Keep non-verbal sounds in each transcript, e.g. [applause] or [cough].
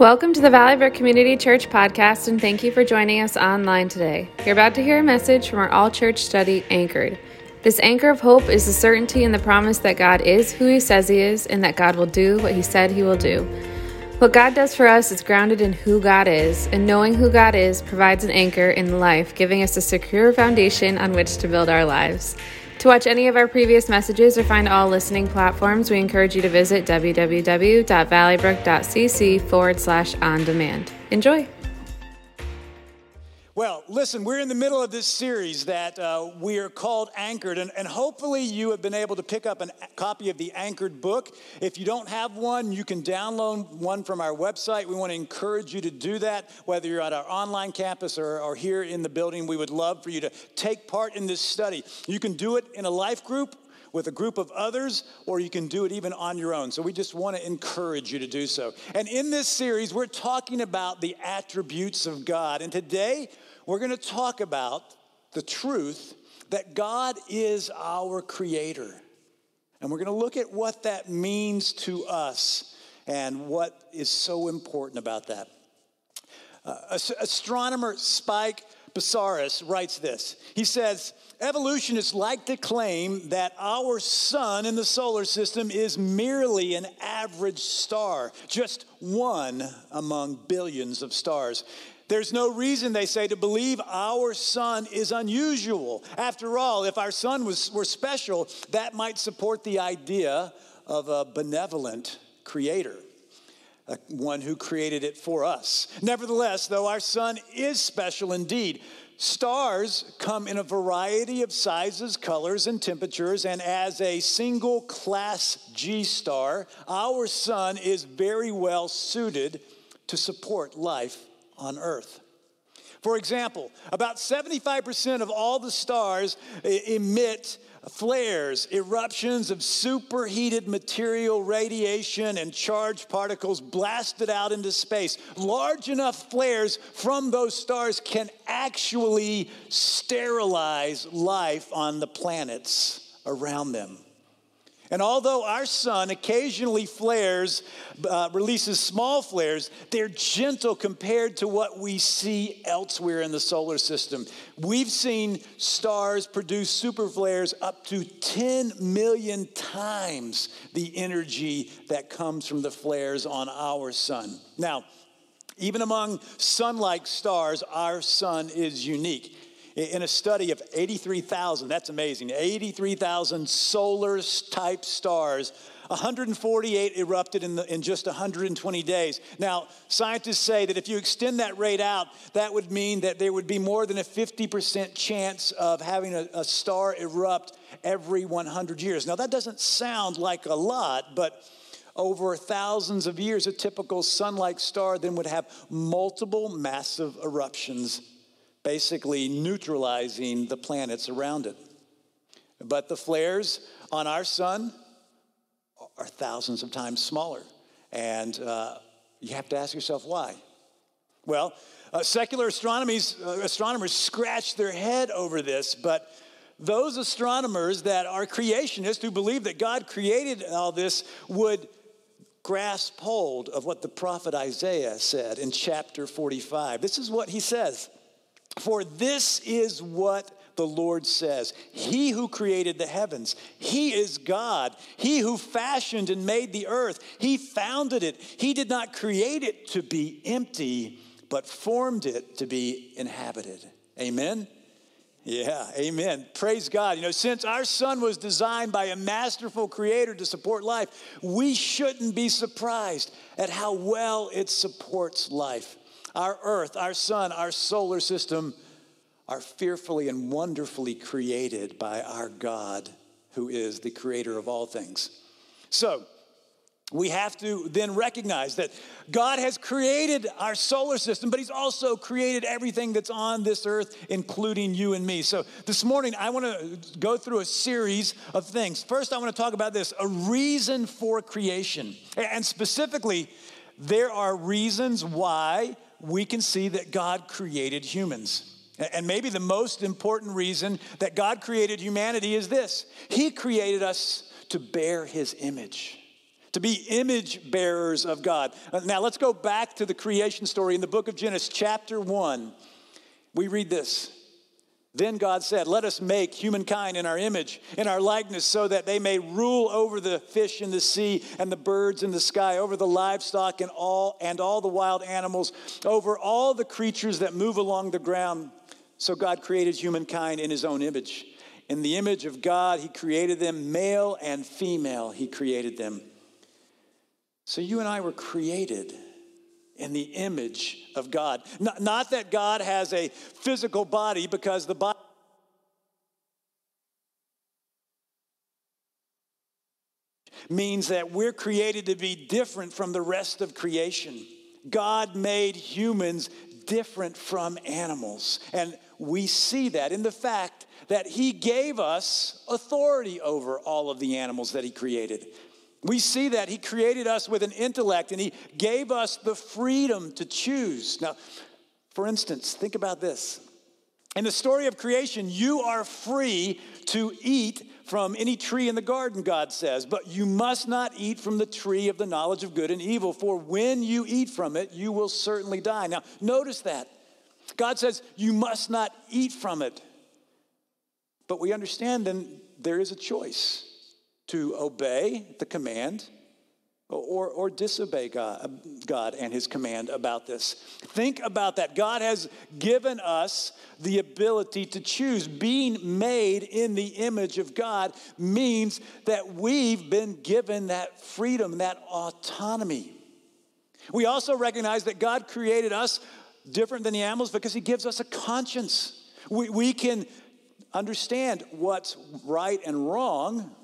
Welcome to the Valley Brook Community Church podcast, and thank you for joining us online today. You're about to hear a message from our all church study, Anchored. This anchor of hope is the certainty and the promise that God is who He says He is, and that God will do what He said He will do. What God does for us is grounded in who God is, and knowing who God is provides an anchor in life, giving us a secure foundation on which to build our lives. To watch any of our previous messages or find all listening platforms, we encourage you to visit www.valleybrook.cc forward slash on demand. Enjoy. Well, listen, we're in the middle of this series that uh, we are called Anchored, and, and hopefully you have been able to pick up a copy of the Anchored book. If you don't have one, you can download one from our website. We want to encourage you to do that, whether you're at our online campus or, or here in the building. We would love for you to take part in this study. You can do it in a life group with a group of others, or you can do it even on your own. So we just want to encourage you to do so. And in this series, we're talking about the attributes of God. And today, we're going to talk about the truth that God is our creator. And we're going to look at what that means to us and what is so important about that. Uh, astronomer Spike Psarris writes this. He says, Evolutionists like to claim that our sun in the solar system is merely an average star, just one among billions of stars. There's no reason, they say, to believe our sun is unusual. After all, if our sun was, were special, that might support the idea of a benevolent creator, one who created it for us. Nevertheless, though our sun is special indeed, Stars come in a variety of sizes, colors, and temperatures, and as a single class G star, our sun is very well suited to support life on Earth. For example, about 75% of all the stars emit flares, eruptions of superheated material, radiation, and charged particles blasted out into space. Large enough flares from those stars can actually sterilize life on the planets around them. And although our sun occasionally flares, uh, releases small flares, they're gentle compared to what we see elsewhere in the solar system. We've seen stars produce super flares up to 10 million times the energy that comes from the flares on our sun. Now, even among sun like stars, our sun is unique in a study of 83,000, that's amazing, 83,000 solar type stars, 148 erupted in, the, in just 120 days. Now, scientists say that if you extend that rate out, that would mean that there would be more than a 50% chance of having a, a star erupt every 100 years. Now, that doesn't sound like a lot, but over thousands of years, a typical sun like star then would have multiple massive eruptions basically neutralizing the planets around it. But the flares on our sun are thousands of times smaller. And uh, you have to ask yourself why. Well, uh, secular astronomers, uh, astronomers scratch their head over this, but those astronomers that are creationists who believe that God created all this would grasp hold of what the prophet Isaiah said in chapter 45. This is what he says for this is what the Lord says He who created the heavens, He is God. He who fashioned and made the earth, He founded it. He did not create it to be empty, but formed it to be inhabited. Amen? Yeah, amen. Praise God. You know, since our sun was designed by a masterful creator to support life, we shouldn't be surprised at how well it supports life. Our earth, our sun, our solar system are fearfully and wonderfully created by our God, who is the creator of all things. So, we have to then recognize that God has created our solar system, but He's also created everything that's on this earth, including you and me. So this morning, I want to go through a series of things. First, I want to talk about this a reason for creation. And specifically, there are reasons why we can see that God created humans. And maybe the most important reason that God created humanity is this He created us to bear His image, to be image bearers of God. Uh, now let's go back to the creation story in the book of Genesis, chapter 1. We read this. Then God said, Let us make humankind in our image, in our likeness, so that they may rule over the fish in the sea and the birds in the sky, over the livestock and all, and all the wild animals, over all the creatures that move along the ground. So God created humankind in his own image. In the image of God, he created them, male and female, he created them. So you and I were created in the image of God. Not, not that God has a physical body, because the body means that we're created to be different from the rest of creation. God made humans different from animals. And we see that in the fact that He gave us authority over all of the animals that He created. We see that He created us with an intellect and He gave us the freedom to choose. Now, for instance, think about this. In the story of creation, you are free to eat from any tree in the garden, God says, but you must not eat from the tree of the knowledge of good and evil, for when you eat from it, you will certainly die. Now, notice that. God says you must not eat from it. But we understand then there is a choice to obey the command or, or disobey God, God and his command about this. Think about that. God has given us the ability to choose. Being made in the image of God means that we've been given that freedom, that autonomy. We also recognize that God created us different than the animals because he gives us a conscience. We, we can understand what's right and wrong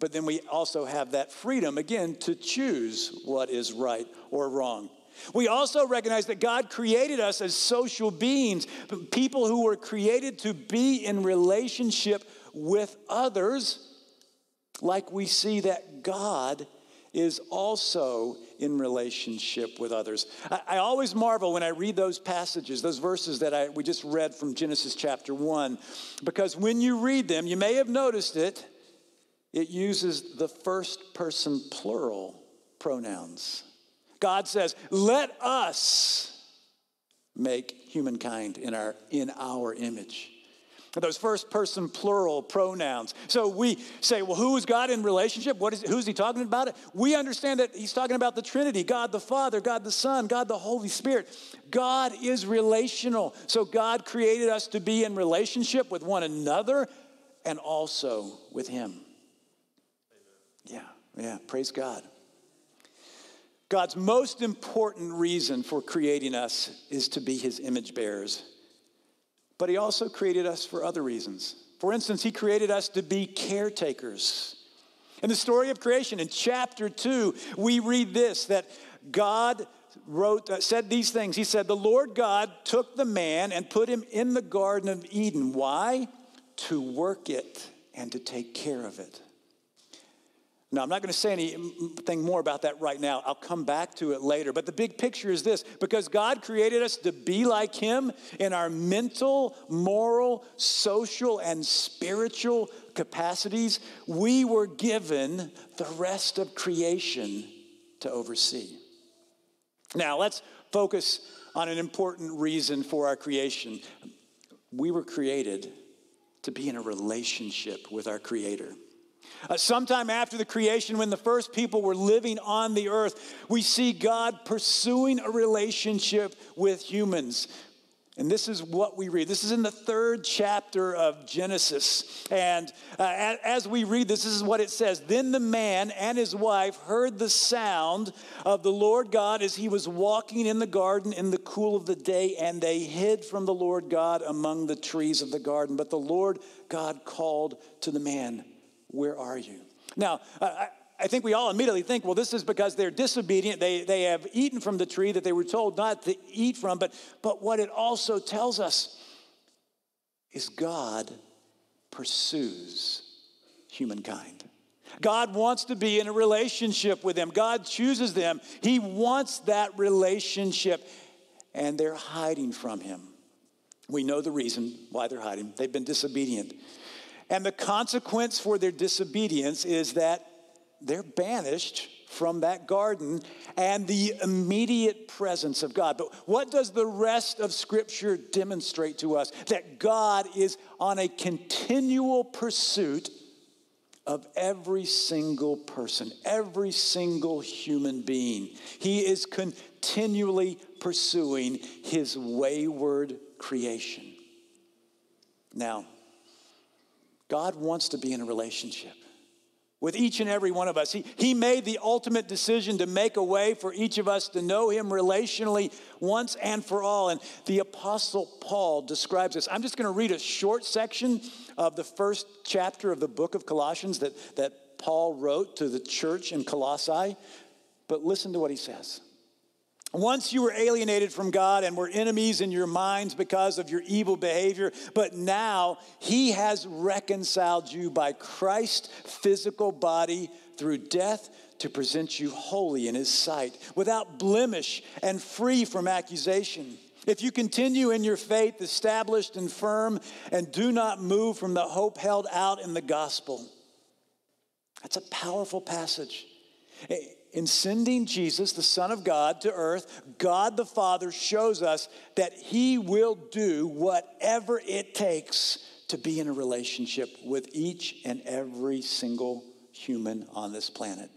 but then we also have that freedom, again, to choose what is right or wrong. We also recognize that God created us as social beings, people who were created to be in relationship with others, like we see that God is also in relationship with others. I, I, always marvel when I read those passages, those verses that I, we just read from Genesis chapter 1, because when you read them, you may have noticed it it uses the first person plural pronouns. God says, Let us make humankind in our, in our image. Those first person plural pronouns. So we say, well, who is God in relationship? What is, who's he talking about? It? We understand that he's talking about the Trinity God the Father, God the Son, God the Holy Spirit. God is relational. So God created us to be in relationship with one another and also with him. Yeah, yeah, praise God. God's most important reason for creating us is to be his image bearers. But he also created us for other reasons. For instance, he created us to be caretakers. In the story of creation, in chapter 2, we read this that God wrote uh, said these things. He said, "The Lord God took the man and put him in the garden of Eden. Why? To work it and to take care of it." Now, I'm not going to say anything more about that right now. I'll come back to it later. But the big picture is this because God created us to be like Him in our mental, moral, social, and spiritual capacities, we were given the rest of creation to oversee. Now, let's focus on an important reason for our creation. We were created to be in a relationship with our Creator. Uh, sometime after the creation, when the first people were living on the earth, we see God pursuing a relationship with humans. And this is what we read. This is in the third chapter of Genesis. And uh, as we read this, this is what it says Then the man and his wife heard the sound of the Lord God as he was walking in the garden in the cool of the day, and they hid from the Lord God among the trees of the garden. But the Lord God called to the man, where are you? Now, I, I think we all immediately think, well, this is because they're disobedient. They, they have eaten from the tree that they were told not to eat from. But, but what it also tells us is God pursues humankind. God wants to be in a relationship with them. God chooses them. He wants that relationship, and they're hiding from Him. We know the reason why they're hiding. They've been disobedient. And the consequence for their disobedience is that they're banished from that garden and the immediate presence of God. But what does the rest of Scripture demonstrate to us? That God is on a continual pursuit of every single person, every single human being. He is continually pursuing his wayward creation. Now, God wants to be in a relationship with each and every one of us. He, he made the ultimate decision to make a way for each of us to know Him relationally once and for all. And the Apostle Paul describes this. I'm just going to read a short section of the first chapter of the book of Colossians that, that Paul wrote to the church in Colossae. But listen to what he says. Once you were alienated from God and were enemies in your minds because of your evil behavior, but now He has reconciled you by Christ's physical body through death to present you holy in His sight, without blemish and free from accusation. If you continue in your faith, established and firm, and do not move from the hope held out in the gospel. That's a powerful passage. In sending Jesus, the Son of God, to earth, God the Father shows us that He will do whatever it takes to be in a relationship with each and every single human on this planet.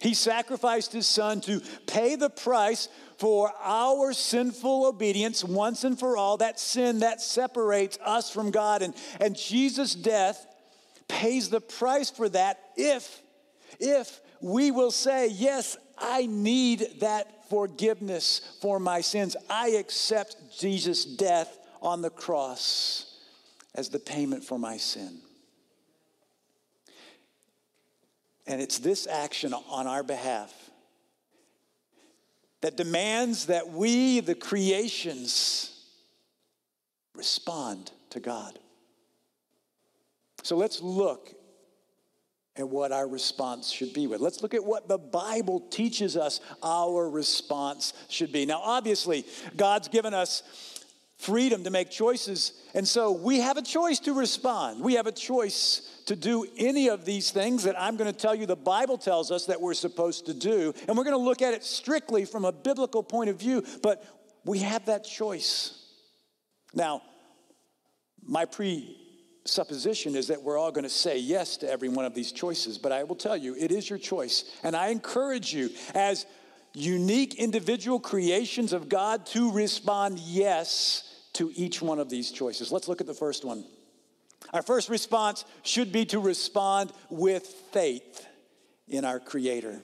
He sacrificed His Son to pay the price for our sinful obedience once and for all, that sin that separates us from God. And, and Jesus' death pays the price for that if, if we will say, Yes, I need that forgiveness for my sins. I accept Jesus' death on the cross as the payment for my sin. And it's this action on our behalf that demands that we, the creations, respond to God. So let's look at what our response should be with. Let's look at what the Bible teaches us our response should be. Now, obviously, God's given us freedom to make choices, and so we have a choice to respond. We have a choice to do any of these things that I'm going to tell you the Bible tells us that we're supposed to do, and we're going to look at it strictly from a biblical point of view, but we have that choice. Now, my pre supposition is that we're all going to say yes to every one of these choices, but I will tell you, it is your choice. And I encourage you, as unique individual creations of God, to respond yes to each one of these choices. Let's look at the first one. Our first response should be to respond with faith in our Creator.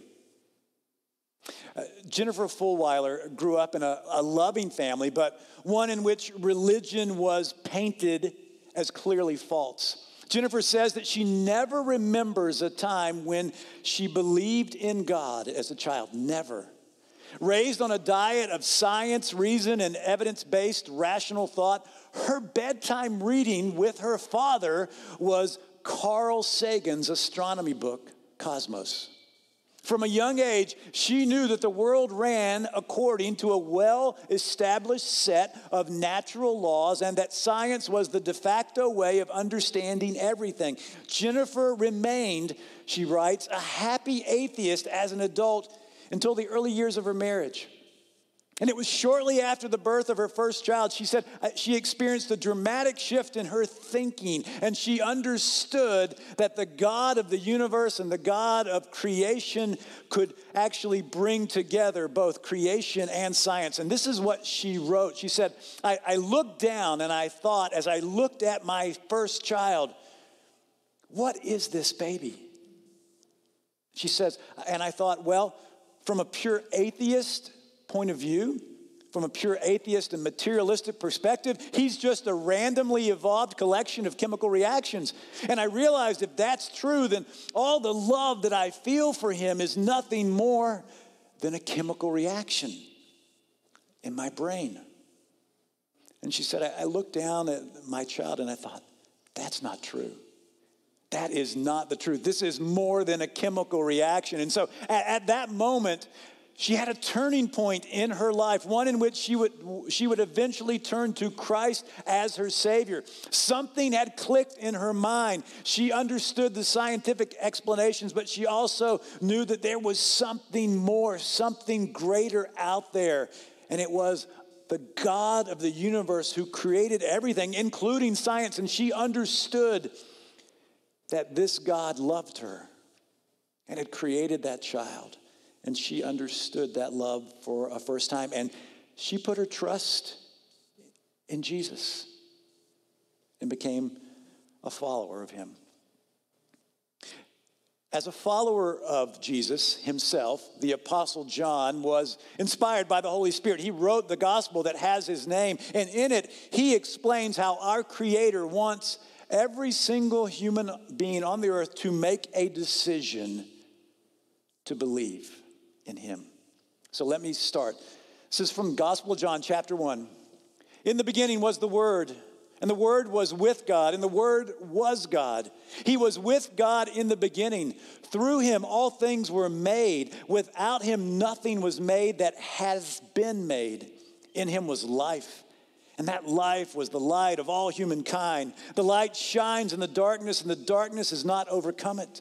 Uh, Jennifer Fulwiler grew up in a, a loving family, but one in which religion was painted as clearly false. Jennifer says that she never remembers a time when she believed in God as a child. Never. Raised on a diet of science, reason, and evidence based rational thought, her bedtime reading with her father was Carl Sagan's astronomy book, Cosmos. From a young age, she knew that the world ran according to a well established set of natural laws and that science was the de facto way of understanding everything. Jennifer remained, she writes, a happy atheist as an adult until the early years of her marriage. And it was shortly after the birth of her first child, she said uh, she experienced a dramatic shift in her thinking, and she understood that the God of the universe and the God of creation could actually bring together both creation and science. And this is what she wrote. She said, I, I looked down and I thought, as I looked at my first child, what is this baby? She says, and I thought, well, from a pure atheist, point of view, from a pure atheist and materialistic perspective, he's just a randomly evolved collection of chemical reactions. And I realized if that's true, then all the love that I feel for him is nothing more than a chemical reaction in my brain. And she said, I looked down at my child and I thought, that's not true. That is not the truth. This is more than a chemical reaction. And so at, at that moment, she had a turning point in her life, one in which she would, she would eventually turn to Christ as her Savior. Something had clicked in her mind. She understood the scientific explanations, but she also knew that there was something more, something greater out there. And it was the God of the universe who created everything, including science. And she understood that this God loved her and had created that child. And she understood that love for a first time. And she put her trust in Jesus and became a follower of him. As a follower of Jesus himself, the Apostle John was inspired by the Holy Spirit. He wrote the gospel that has his name, and in it, he explains how our Creator wants every single human being on the earth to make a decision to believe in him. So let me start. This is from Gospel of John, chapter 1. In the beginning was the Word, and the Word was with God, and the Word was God. He was with God in the beginning. Through him, all things were made. Without him, nothing was made that has been made. In him was life. And that life was the light of all humankind. The light shines in the darkness, and the darkness has not overcome it.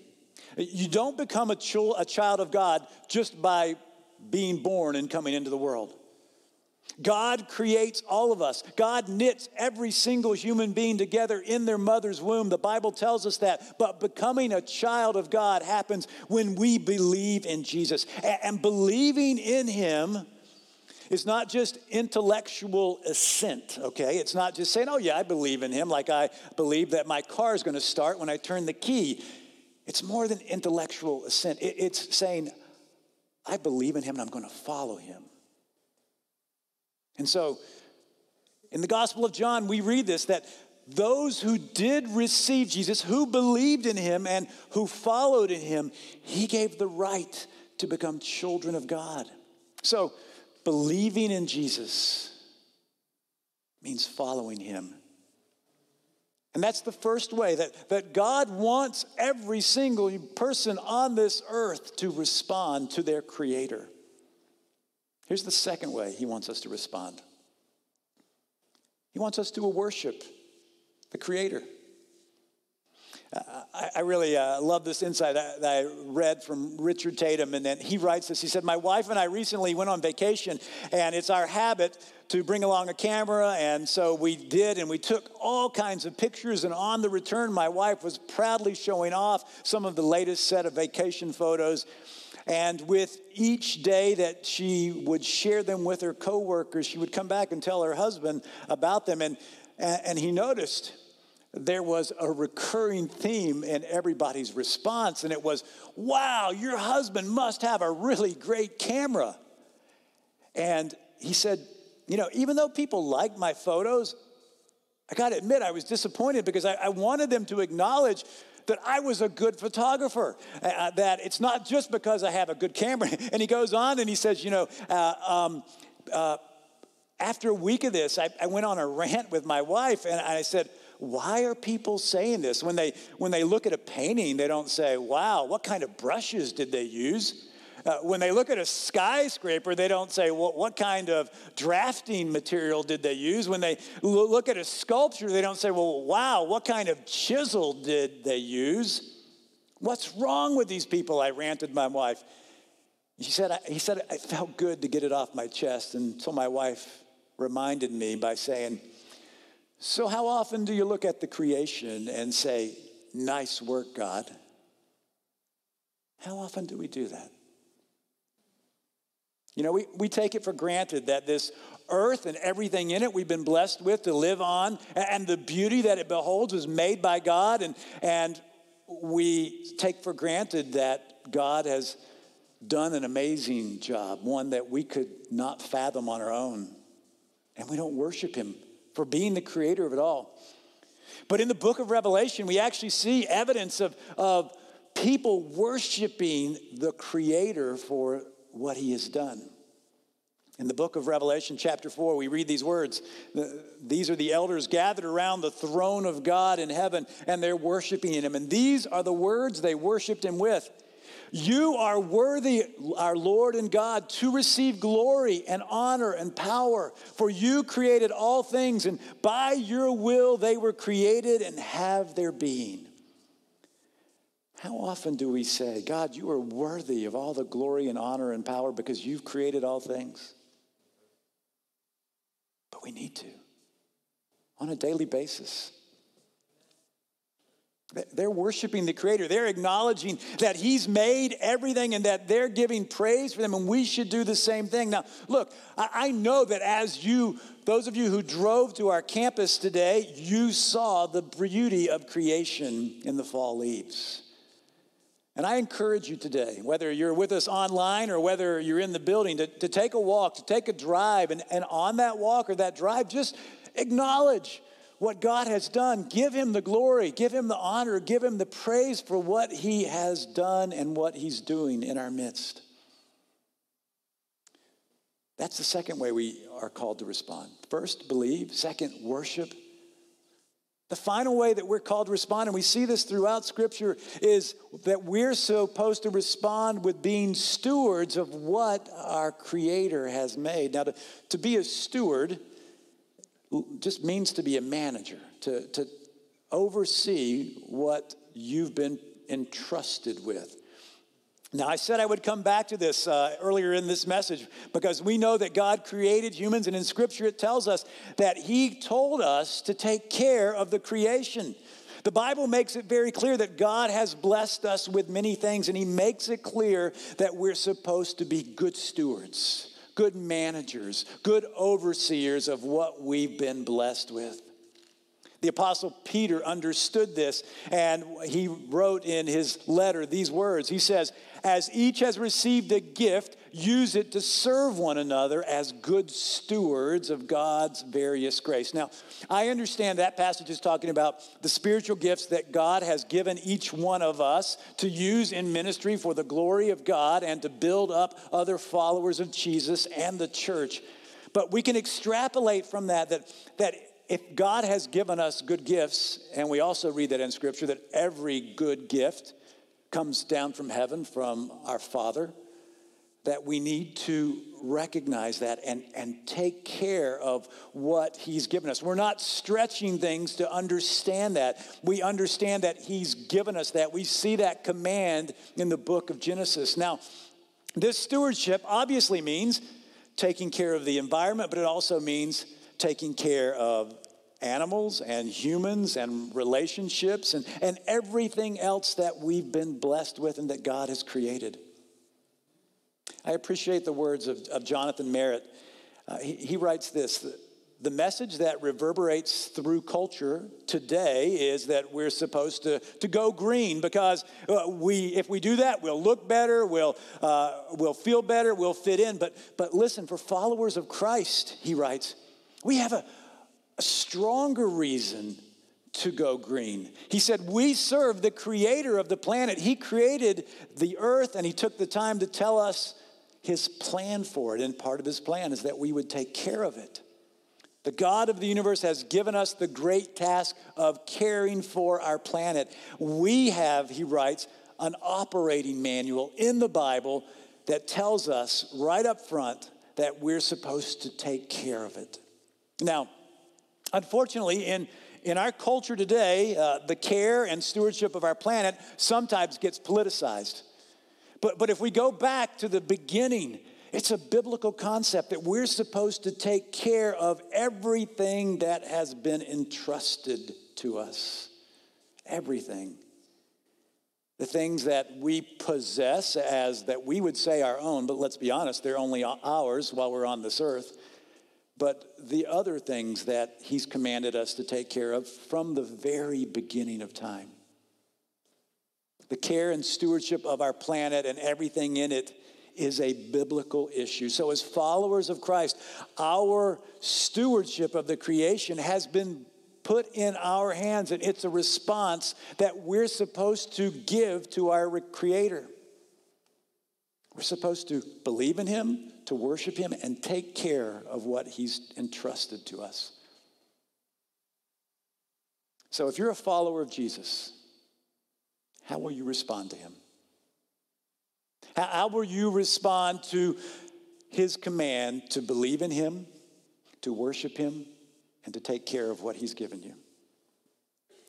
You don't become a, ch- a child of God just by being born and coming into the world. God creates all of us. God knits every single human being together in their mother's womb. The Bible tells us that. But becoming a child of God happens when we believe in Jesus. And believing in Him is not just intellectual assent, okay? It's not just saying, oh, yeah, I believe in Him, like I believe that my car is going to start when I turn the key. It's more than intellectual assent. It's saying, I believe in him and I'm going to follow him. And so, in the Gospel of John, we read this that those who did receive Jesus, who believed in him and who followed in him, he gave the right to become children of God. So, believing in Jesus means following him and that's the first way that, that God wants every single person on this earth to respond to their Creator. Here's the second way He wants us to respond He wants us to worship the Creator. I, I really uh, love this insight that I read from Richard Tatum, and then he writes this. He said, My wife and I recently went on vacation, and it's our habit to bring along a camera, and so we did, and we took all kinds of pictures. And on the return, my wife was proudly showing off some of the latest set of vacation photos. And with each day that she would share them with her coworkers, she would come back and tell her husband about them. And, and he noticed there was a recurring theme in everybody's response, and it was, Wow, your husband must have a really great camera. And he said, You know, even though people liked my photos, I gotta admit, I was disappointed because I, I wanted them to acknowledge that I was a good photographer, uh, uh that it's not just because I have a good camera. [laughs] And he goes on and he says, You know, uh, um, uh, after a week of this, I, I went on a rant with my wife, and I said, why are people saying this? When they, when they look at a painting, they don't say, wow, what kind of brushes did they use? Uh, when they look at a skyscraper, they don't say, what kind of drafting material did they use? When they look at a sculpture, they don't say, well, wow, what kind of chisel did they use? What's wrong with these people? I ranted my wife. She said, I, he said, I felt good to get it off my chest. And so my wife reminded me by saying, so, how often do you look at the creation and say, Nice work, God? How often do we do that? You know, we, we take it for granted that this earth and everything in it we've been blessed with to live on, and the beauty that it beholds was made by God, and, and we take for granted that God has done an amazing job, one that we could not fathom on our own. And we don't worship him for being the creator of it all. But in the book of Revelation, we actually see evidence of, of people worshiping the creator for what he has done. In the book of Revelation, chapter 4, we read these words. These are the elders gathered around the throne of God in heaven, and they're worshiping him. And these are the words they worshiped him with You are worthy, our Lord and God, to receive glory and honor and power, for you created all things, and by your will they were created and have their being. How often do we say, God, you are worthy of all the glory and honor and power because you've created all things? But we need to on a daily basis. They're worshiping the Creator. They're acknowledging that He's made everything and that they're giving praise for them, and we should do the same thing. Now, look, I know that as you, those of you who drove to our campus today, you saw the beauty of creation in the fall leaves. And I encourage you today, whether you're with us online or whether you're in the building, to, to take a walk, to take a drive, and, and on that walk or that drive, just acknowledge what God has done. Give Him the glory, give Him the honor, give Him the praise for what He has done and what He's doing in our midst. That's the second way we are called to respond. First, believe. Second, worship. The final way that we're called to respond, and we see this throughout Scripture, is that we're supposed to respond with being stewards of what our Creator has made. Now, to, to be a steward just means to be a manager, to, to oversee what you've been entrusted with. Now, I said I would come back to this uh, earlier in this message because we know that God created humans, and in Scripture it tells us that He told us to take care of the creation. The Bible makes it very clear that God has blessed us with many things, and He makes it clear that we're supposed to be good stewards, good managers, good overseers of what we've been blessed with. The Apostle Peter understood this, and he wrote in his letter these words. He says, As each has received a gift, use it to serve one another as good stewards of God's various grace. Now, I understand that passage is talking about the spiritual gifts that God has given each one of us to use in ministry for the glory of God and to build up other followers of Jesus and the church. But we can extrapolate from that that, that if God has given us good gifts, and we also read that in Scripture that every good gift comes down from heaven from our Father, that we need to recognize that and, and take care of what He's given us. We're not stretching things to understand that. We understand that He's given us that. We see that command in the book of Genesis. Now, this stewardship obviously means taking care of the environment, but it also means taking care of animals and humans and relationships and, and everything else that we've been blessed with and that God has created. I appreciate the words of, of Jonathan Merritt. Uh, he, he writes this The message that reverberates through culture today is that we're supposed to, to go green because uh, we, if we do that, we'll look better, we'll, uh, we'll feel better, we'll fit in. But, but listen, for followers of Christ, he writes, we have a, a stronger reason to go green. He said, We serve the creator of the planet. He created the earth and he took the time to tell us his plan for it. And part of his plan is that we would take care of it. The God of the universe has given us the great task of caring for our planet. We have, he writes, an operating manual in the Bible that tells us right up front that we're supposed to take care of it. Now, unfortunately, in in our culture today, uh, the care and stewardship of our planet sometimes gets politicized. But, but if we go back to the beginning, it's a biblical concept that we're supposed to take care of everything that has been entrusted to us. Everything. The things that we possess as that we would say our own, but let's be honest, they're only ours while we're on this earth but the other things that he's commanded us to take care of from the very beginning of time. The care and stewardship of our planet and everything in it is a biblical issue. So, as followers of Christ, our stewardship of the creation has been put in our hands, and it's a response that we're supposed to give to our Creator. We're supposed to believe in Him, to worship Him, and take care of what He's entrusted to us. So, if you're a follower of Jesus, how will you respond to Him? How will you respond to His command to believe in Him, to worship Him, and to take care of what He's given you?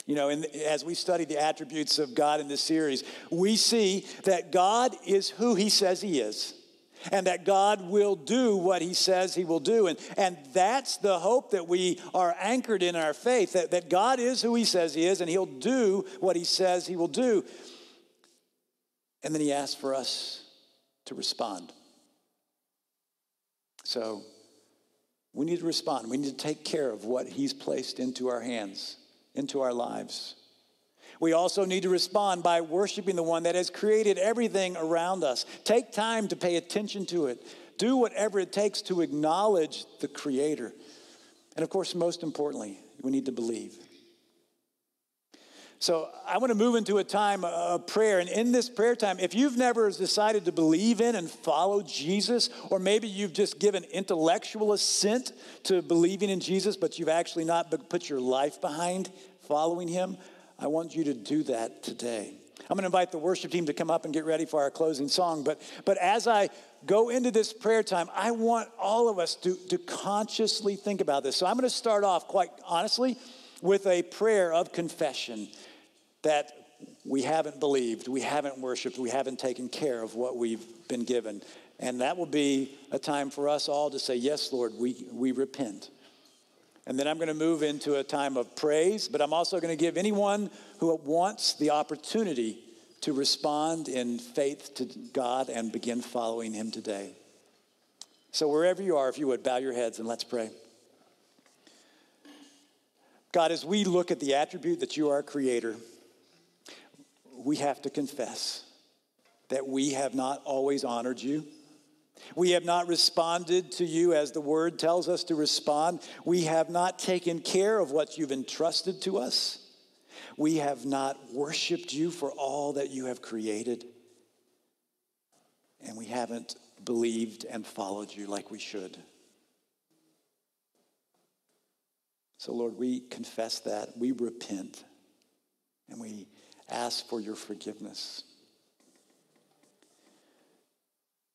You know, in, as we study the attributes of God in this series, we see that God is who He says He is and that God will do what He says He will do. And, and that's the hope that we are anchored in our faith that, that God is who He says He is and He'll do what He says He will do. And then He asks for us to respond. So we need to respond. We need to take care of what He's placed into our hands into our lives. We also need to respond by worshiping the one that has created everything around us. Take time to pay attention to it. Do whatever it takes to acknowledge the Creator. And of course, most importantly, we need to believe. So I want to move into a time of prayer. And in this prayer time, if you've never decided to believe in and follow Jesus, or maybe you've just given intellectual assent to believing in Jesus, but you've actually not put your life behind following him, I want you to do that today. I'm going to invite the worship team to come up and get ready for our closing song. But, but as I go into this prayer time, I want all of us to, to consciously think about this. So I'm going to start off, quite honestly, with a prayer of confession that we haven't believed, we haven't worshiped, we haven't taken care of what we've been given. And that will be a time for us all to say, Yes, Lord, we, we repent. And then I'm going to move into a time of praise, but I'm also going to give anyone who wants the opportunity to respond in faith to God and begin following Him today. So, wherever you are, if you would, bow your heads and let's pray. God, as we look at the attribute that you are creator, we have to confess that we have not always honored you. We have not responded to you as the word tells us to respond. We have not taken care of what you've entrusted to us. We have not worshiped you for all that you have created. And we haven't believed and followed you like we should. So, Lord, we confess that. We repent. And we ask for your forgiveness.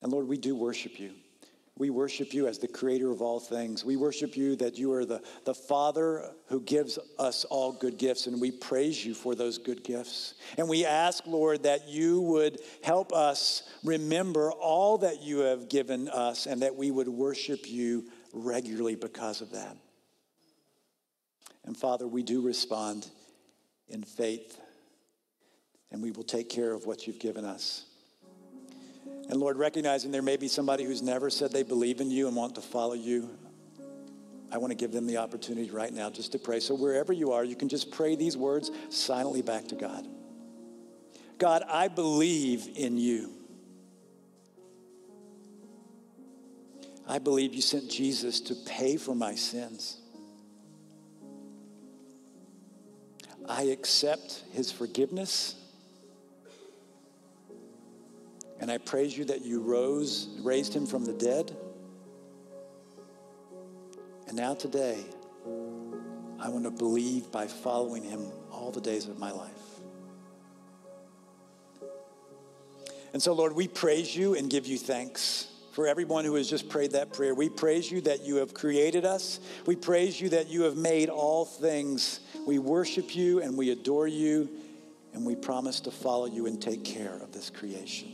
And Lord, we do worship you. We worship you as the creator of all things. We worship you that you are the, the Father who gives us all good gifts, and we praise you for those good gifts. And we ask, Lord, that you would help us remember all that you have given us and that we would worship you regularly because of that. And Father, we do respond in faith and we will take care of what you've given us. And Lord, recognizing there may be somebody who's never said they believe in you and want to follow you, I want to give them the opportunity right now just to pray. So wherever you are, you can just pray these words silently back to God. God, I believe in you. I believe you sent Jesus to pay for my sins. I accept his forgiveness and I praise you that you rose, raised him from the dead. And now today, I want to believe by following him all the days of my life. And so, Lord, we praise you and give you thanks for everyone who has just prayed that prayer. We praise you that you have created us. We praise you that you have made all things. We worship you and we adore you, and we promise to follow you and take care of this creation